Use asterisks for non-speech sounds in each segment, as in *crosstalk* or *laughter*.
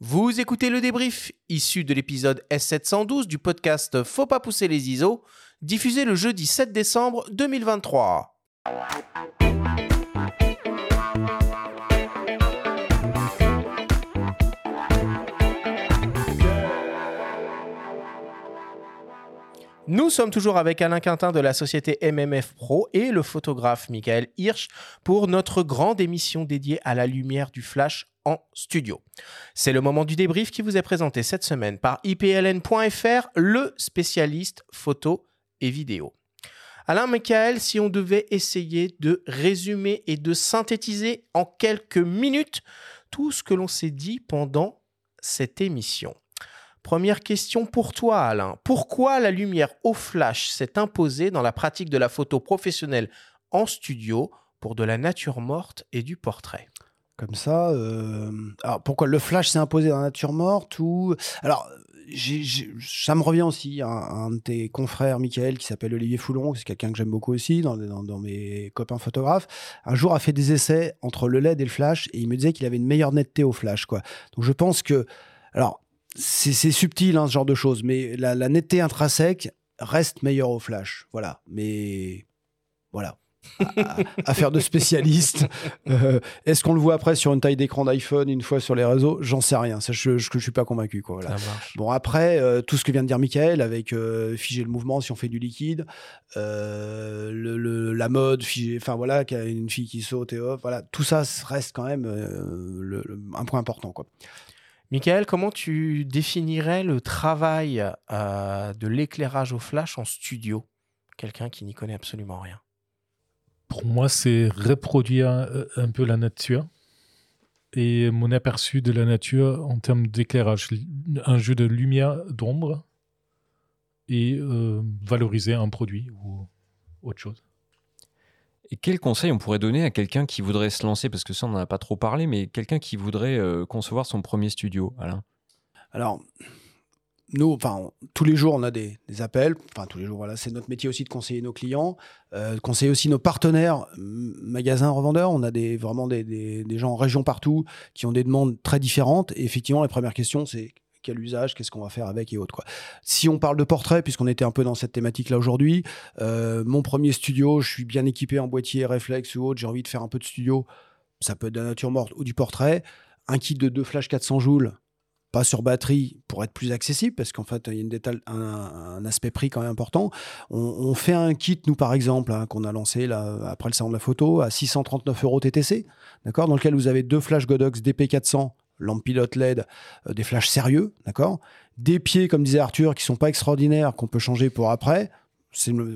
Vous écoutez le débrief issu de l'épisode S712 du podcast Faut pas pousser les ISO, diffusé le jeudi 7 décembre 2023. Nous sommes toujours avec Alain Quintin de la société MMF Pro et le photographe Michael Hirsch pour notre grande émission dédiée à la lumière du flash studio. C'est le moment du débrief qui vous est présenté cette semaine par ipln.fr, le spécialiste photo et vidéo. Alain Michael, si on devait essayer de résumer et de synthétiser en quelques minutes tout ce que l'on s'est dit pendant cette émission. Première question pour toi, Alain. Pourquoi la lumière au flash s'est imposée dans la pratique de la photo professionnelle en studio pour de la nature morte et du portrait? Comme ça. euh, Alors pourquoi le flash s'est imposé dans la nature morte ou alors ça me revient aussi un, un de tes confrères, Michael, qui s'appelle Olivier Foulon, c'est quelqu'un que j'aime beaucoup aussi dans, mes copains photographes. Un jour a fait des essais entre le LED et le flash et il me disait qu'il avait une meilleure netteté au flash. Quoi. Donc je pense que alors c'est subtil hein, ce genre de choses, mais la, la netteté intrinsèque reste meilleure au flash. Voilà, mais voilà. À- à- Affaire de spécialiste. *laughs* Euh, Est-ce qu'on le voit après sur une taille d'écran d'iPhone une fois sur les réseaux? J'en sais rien. Ça, je, je, je suis pas convaincu. Quoi, voilà. Bon, après, euh, tout ce que vient de dire Michael, avec euh, figer le mouvement si on fait du liquide, le, le- la mode, figer, enfin voilà, qu'il y a une fille qui saute et hop, voilà, tout ça reste quand même le- un point important. Quoi. Michael, comment tu définirais le travail de l'éclairage au flash en studio? Quelqu'un qui n'y connaît absolument rien. Pour moi, c'est reproduire euh, un peu la nature et mon aperçu de la nature en termes d'éclairage. Un jeu de lumière, d'ombre et euh, valoriser un produit ou autre chose. Et quel conseil on pourrait donner à quelqu'un qui voudrait se lancer? Parce que ça, on n'en a pas trop parlé, mais quelqu'un qui voudrait euh, concevoir son premier studio, Alain? Alors, nous, enfin, tous les jours, on a des, appels. Enfin, tous les jours, voilà, c'est notre métier aussi de conseiller nos clients, euh, conseiller aussi nos partenaires, magasins, revendeurs. On a des, vraiment des, des- des gens en région partout qui ont des demandes très différentes. Et effectivement, la première question, c'est quel usage, qu'est-ce qu'on va faire avec et autres. Quoi. Si on parle de portrait, puisqu'on était un peu dans cette thématique-là aujourd'hui, euh, mon premier studio, je suis bien équipé en boîtier, réflexe ou autre, j'ai envie de faire un peu de studio, ça peut être de la nature morte ou du portrait. Un kit de deux flash 400 joules, sur batterie pour être plus accessible parce qu'en fait il y a un, aspect prix quand même important. On, fait un kit nous par exemple hein, qu'on a lancé là après le salon de la photo à 639 euros TTC, d'accord, dans lequel vous avez deux flash Godox DP400, lampe pilote LED, euh, des flashs sérieux, d'accord, des pieds comme disait Arthur qui sont pas extraordinaires qu'on peut changer pour après.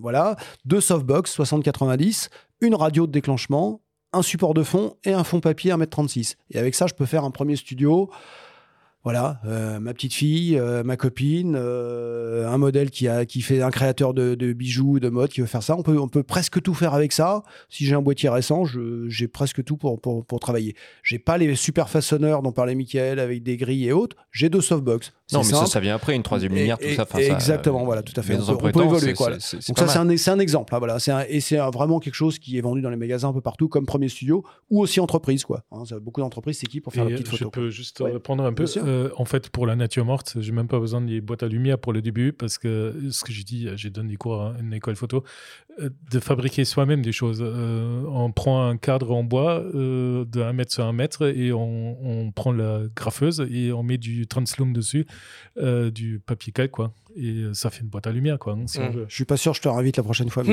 Voilà, deux softbox 60-90, une radio de déclenchement, un support de fond et un fond papier 1m36. Et avec ça, je peux faire un premier studio voilà, euh, ma petite fille, euh, ma copine, euh, un modèle qui, a, qui fait un créateur de, de bijoux, de mode, qui veut faire ça. On peut, on peut presque tout faire avec ça. Si j'ai un boîtier récent, je- j'ai presque tout pour, pour, pour travailler. J'ai pas les super façonneurs dont parlait Michael avec des grilles et autres. J'ai deux softbox. Non, mais ça, simple. ça vient après, une troisième Et- lumière, tout et- ça. enfin, exactement, euh, voilà, tout à fait. On dans peut- on évoluer, Donc ça, c'est un, c'est un exemple. hein, voilà. C'est un- et c'est vraiment quelque chose qui est vendu dans les magasins un peu partout comme premier studio ou aussi entreprise. Quoi. Hein, beaucoup d'entreprises s'équipent pour faire Et la petite je photo. quoi. peux juste Ouais, répondre un peu. bien sûr. Euh, en fait, pour la nature morte, j'ai même pas besoin des boîtes à lumière pour le début parce que ce que j'ai dit, j'ai donné des cours à une école photo, euh, de fabriquer soi-même des choses. Euh, on prend un cadre en bois euh, de 1 mètre sur 1 mètre et on, on prend la graffeuse et on met du translume dessus, euh, du papier calque, quoi. Et euh, ça fait une boîte à lumière, quoi, hein, si Mm. Je suis pas sûr, je te réinvite la prochaine fois. *laughs* *laughs*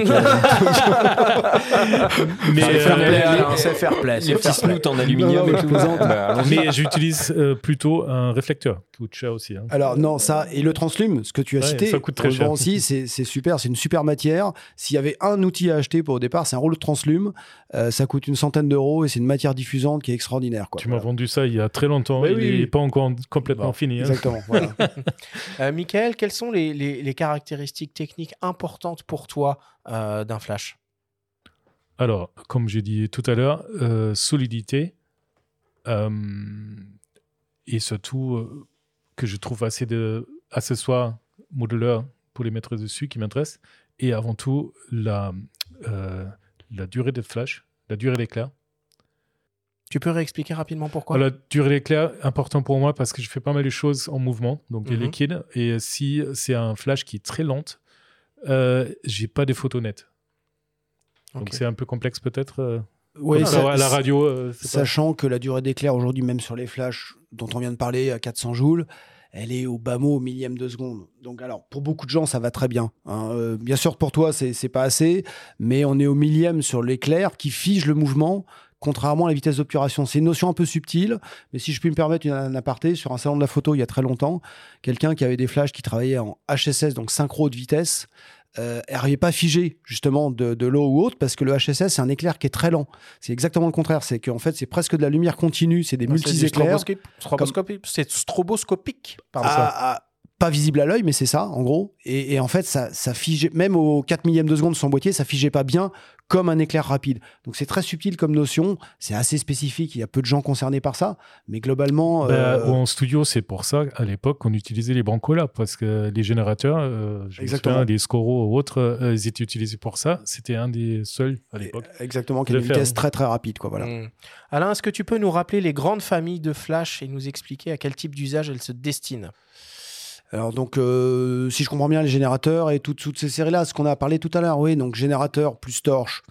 Mais, C'est fair euh, play, les- Alain, c'est fair play. Les c'est fair petits play. en aluminium Non, non, et tout. Bah, mais j'utilise euh, plutôt un réflecteur qui coûte cher aussi. hein. Alors non, ça et le translume, ce que tu as Ouais, cité, ça coûte très cher. aussi, c'est super, c'est une super matière. S'il y avait un outil à acheter pour au départ, c'est un rouleau de translume. Euh, ça coûte une centaine d'euros et c'est une matière diffusante qui est extraordinaire. Quoi. Tu m'as vendu ça il y a très longtemps. Oui, il oui, n'est oui. pas encore complètement Bon, fini. hein. Exactement. *laughs* voilà. Euh, Michael, quelles sont les, les- les caractéristiques techniques importantes pour toi euh, d'un flash? Alors, comme j'ai dit tout à l'heure, euh, solidité euh, et surtout euh, que je trouve assez de accessoires modulaires pour les mettre dessus qui m'intéressent. Et avant tout, la, euh, la durée de flash, la durée d'éclair. Tu peux réexpliquer rapidement pourquoi? La durée d'éclair, important pour moi parce que je fais pas mal de choses en mouvement, donc des Mhm. liquides. Et si c'est un flash qui est très lente, euh, j'ai pas des photos nettes. Donc c'est un peu complexe peut-être. Oui, comme ça- à la radio. euh, pas- Sachant que la durée d'éclair aujourd'hui, même sur les flashs dont on vient de parler à 400 joules, elle est au bas mot, au millième de seconde. Donc, alors, pour beaucoup de gens, ça va très bien. hein. Euh, bien sûr, pour toi, c'est c'est pas assez, mais on est au millième sur l'éclair qui fige le mouvement, contrairement à la vitesse d'obturation. C'est une notion un peu subtile, mais si je puis me permettre une, un aparté, sur un salon de la photo il y a très longtemps, quelqu'un qui avait des flashs qui travaillait en HSS, donc synchro de vitesse, euh, n'arrivait pas à figer justement de, de l'eau ou autre parce que le HSS c'est un éclair qui est très lent. C'est exactement le contraire, c'est qu'en fait c'est presque de la lumière continue, c'est des Ah, C'est du multi-éclairs. stroboscope- stroboscopique- C'est stroboscopique. Pardon. à- pas visible à l'œil, mais c'est ça, en gros. Et, et en fait, ça, ça figeait, même au 4 millième de seconde de son boîtier, ça figeait pas bien comme un éclair rapide. Donc c'est très subtil comme notion, c'est assez spécifique, il y a peu de gens concernés par ça, mais globalement... Bah, euh, En studio, c'est pour ça, à l'époque, qu'on utilisait les brancolas, parce que les générateurs, euh, je me Exactement. souviens, les Scoro ou autres, euh, ils étaient utilisés pour ça. C'était un des seuls à l'époque. Exactement, qui a une vitesse très très rapide, quoi, voilà. Mm. Alain, est-ce que tu peux nous rappeler les grandes familles de flash et nous expliquer à quel type d'usage elles se destinent? Alors donc, euh, si je comprends bien, les générateurs et toutes, ces séries-là, ce qu'on a parlé tout à l'heure, oui, donc générateur plus torche,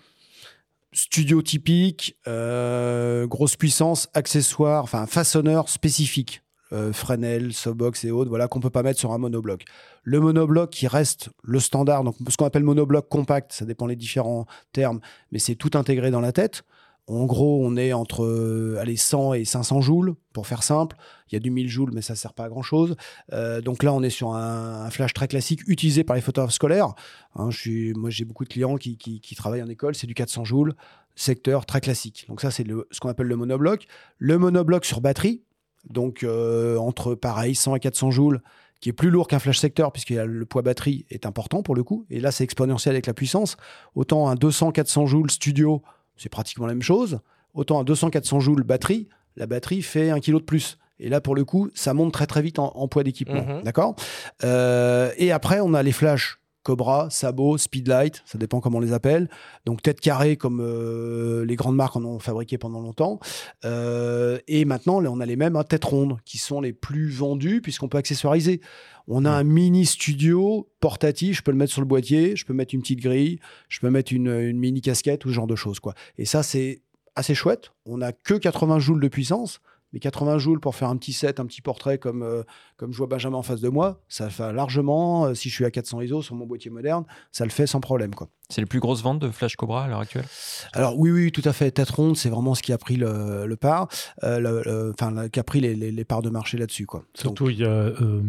studio typique, euh, grosse puissance, accessoire, enfin façonneur spécifique, euh, Fresnel, Softbox et autres, voilà, qu'on peut pas mettre sur un monobloc. Le monobloc qui reste le standard, donc ce qu'on appelle monobloc compact, ça dépend les différents termes, mais c'est tout intégré dans la tête. En gros, on est entre euh, allez, 100 et 500 joules, pour faire simple. Il y a du 1000 joules, mais ça sert pas à grand-chose. Euh, donc là, on est sur un, flash très classique utilisé par les photographes scolaires. Hein, moi, j'ai beaucoup de clients qui, travaillent en école. C'est du 400 joules, secteur très classique. Donc ça, c'est ce qu'on appelle le monobloc. Le monobloc sur batterie, donc euh, entre pareil 100 et 400 joules, qui est plus lourd qu'un flash secteur puisque le poids batterie est important pour le coup. Et là, c'est exponentiel avec la puissance. Autant un 200-400 joules studio, c'est pratiquement la même chose. Autant un 200-400 joules batterie, la batterie fait un kilo de plus. Et là, pour le coup, ça monte très très vite en, en poids d'équipement. Mhm. D'accord? Euh, Et après, on a les flashs Cobra, Sabot, Speedlight, ça dépend comment on les appelle. Donc tête carrée comme euh, les grandes marques en ont fabriqué pendant longtemps. Euh, et maintenant, là, on a les mêmes à tête ronde qui sont les plus vendus puisqu'on peut accessoiriser. On a un mini studio portatif, je peux le mettre sur le boîtier, je peux mettre une petite grille, je peux mettre une, une mini casquette ou ce genre de choses. Quoi. Et ça, c'est assez chouette. On n'a que 80 joules de puissance, mais 80 joules pour faire un petit set, un petit portrait comme, euh, comme je vois Benjamin en face de moi, ça fait largement, euh, si je suis à 400 ISO sur mon boîtier moderne, ça le fait sans problème. Quoi. C'est les plus grosses ventes de Flash Cobra à l'heure actuelle? Alors oui, oui, tout à fait. Tête ronde, c'est vraiment ce qui a pris le, le part, euh, le- le- enfin, qui a pris les, les- les parts de marché là-dessus. Quoi. Donc, Surtout, il y a euh,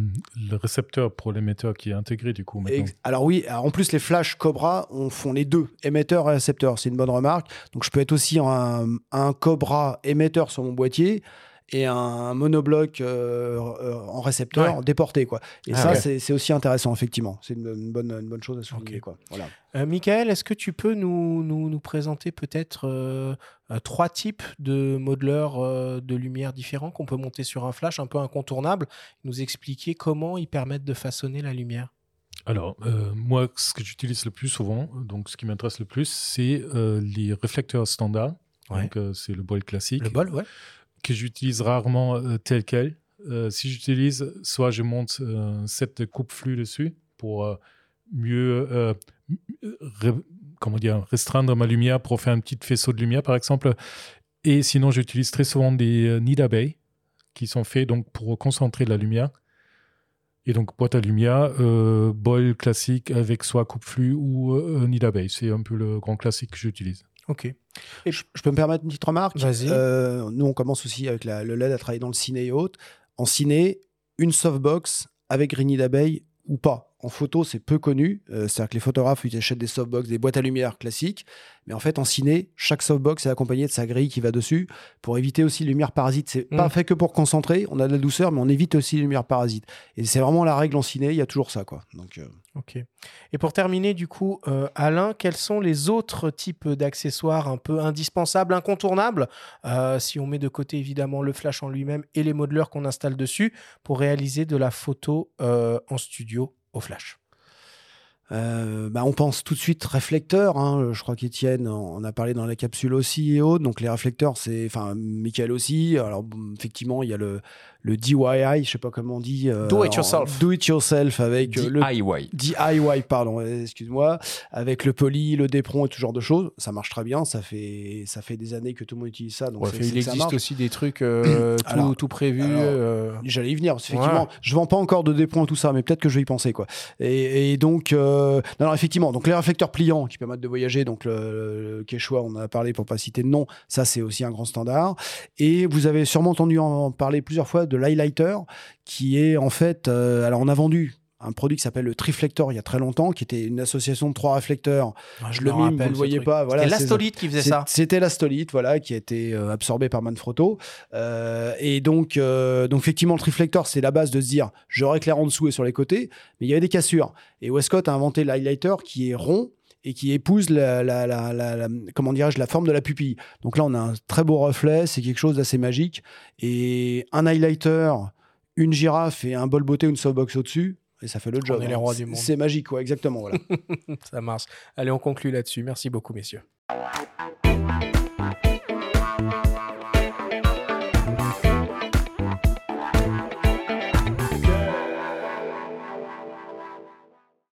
le récepteur pour l'émetteur qui est intégré du coup maintenant. Alors oui, alors en plus les flashs Cobra on font les deux, émetteur et récepteur, c'est une bonne remarque. Donc je peux être aussi un, un Cobra émetteur sur mon boîtier et un monobloc euh, euh, en récepteur déporté quoi. Et Ah, ça c'est aussi intéressant effectivement. C'est une, une bonne une bonne chose à souligner quoi. Voilà. Euh, Michael, est-ce que tu peux nous, nous, nous présenter peut-être euh, euh, trois types de modeleurs euh, de lumière différents qu'on peut monter sur un flash un peu incontournable, nous expliquer comment ils permettent de façonner la lumière? Alors, euh, moi, ce que j'utilise le plus souvent, donc ce qui m'intéresse le plus, c'est euh, les réflecteurs standards. Ouais. Donc, euh, c'est le bol classique. Le bol, ouais. Que j'utilise rarement euh, tel quel. Euh, si j'utilise, soit je monte euh, un set de coupe-flux dessus pour mieux comment dire, restreindre ma lumière pour faire un petit faisceau de lumière, par exemple. Et sinon, j'utilise très souvent des nids d'abeilles qui sont faits donc pour concentrer la lumière. Et donc, boîte à lumière, bol classique avec soit coupe-flux ou euh, nid d'abeille. C'est un peu le grand classique que j'utilise. Ok. Je, je peux me permettre une petite remarque? Vas-y. Euh, Nous on commence aussi avec la- le LED à travailler dans le ciné et autres. En ciné, une softbox avec grigny d'abeille ou pas? En photo, c'est peu connu. Euh, C'est-à-dire que les photographes ils achètent des softbox, des boîtes à lumière classiques. Mais en fait, en ciné, chaque softbox est accompagné de sa grille qui va dessus pour éviter aussi les lumières parasites. C'est Mm. pas fait que pour concentrer. On a de la douceur, mais on évite aussi les lumières parasites. Et c'est vraiment la règle en ciné. Il y a toujours ça, quoi. Donc, euh, Ok. Et pour terminer, du coup, euh, Alain, quels sont les autres types d'accessoires un peu indispensables, incontournables, si on met de côté évidemment le flash en lui-même et les modeleurs qu'on installe dessus pour réaliser de la photo en studio? Au flash euh, bah, on pense tout de suite réflecteurs. hein. Je crois qu'Étienne en a parlé dans la capsule aussi et autres. Donc les réflecteurs, c'est, enfin, Michael aussi. Alors effectivement, il y a le, le DIY, je sais pas comment on dit. euh, Do it yourself. Do it yourself avec euh, le DIY. DIY, pardon, excuse-moi, avec le poly, le dépron et tout genre de choses. Ça marche très bien. Ça fait, ça fait des années que tout le monde utilise ça. Donc Ouais, il ça existe aussi des trucs euh, *clears throat* tout, Alors- tout euh, J'allais y venir, parce qu'effectivement, Voilà. je vends pas encore de dépron et tout ça, mais peut-être que je vais y penser, quoi. Et, et donc, euh, non, non, effectivement, donc les réflecteurs pliants qui permettent de voyager, donc le, le Quechua, on en a parlé pour pas citer de nom, ça c'est aussi un grand standard. Et vous avez sûrement entendu en parler plusieurs fois de l'highlighter, qui est en fait, euh, alors on a vendu un produit qui s'appelle le Triflector il y a très longtemps, qui était une association de trois réflecteurs. je le me mime, rappelle, vous le voyez pas, voilà, C'était l'Astolite qui faisait ça. C'était l'astolite, voilà, qui a été euh, absorbé par Manfrotto. Euh, et donc, euh, donc, effectivement, le triflector, c'est la base de se dire, j'aurai clair en dessous et sur les côtés, mais il y avait des cassures. Et Westcott a inventé l'highlighter qui est rond et qui épouse la, la- la- la- la- comment dirais-je, la forme de la pupille. Donc là, on a un très beau reflet, c'est quelque chose d'assez magique. Et un highlighter, une girafe et un bol beauté une softbox au-dessus, et ça fait le job. est les hein. rois du C'est- monde. C'est magique, quoi, exactement. Voilà. *laughs* Ça marche. Allez, on conclut là-dessus. Merci beaucoup, messieurs.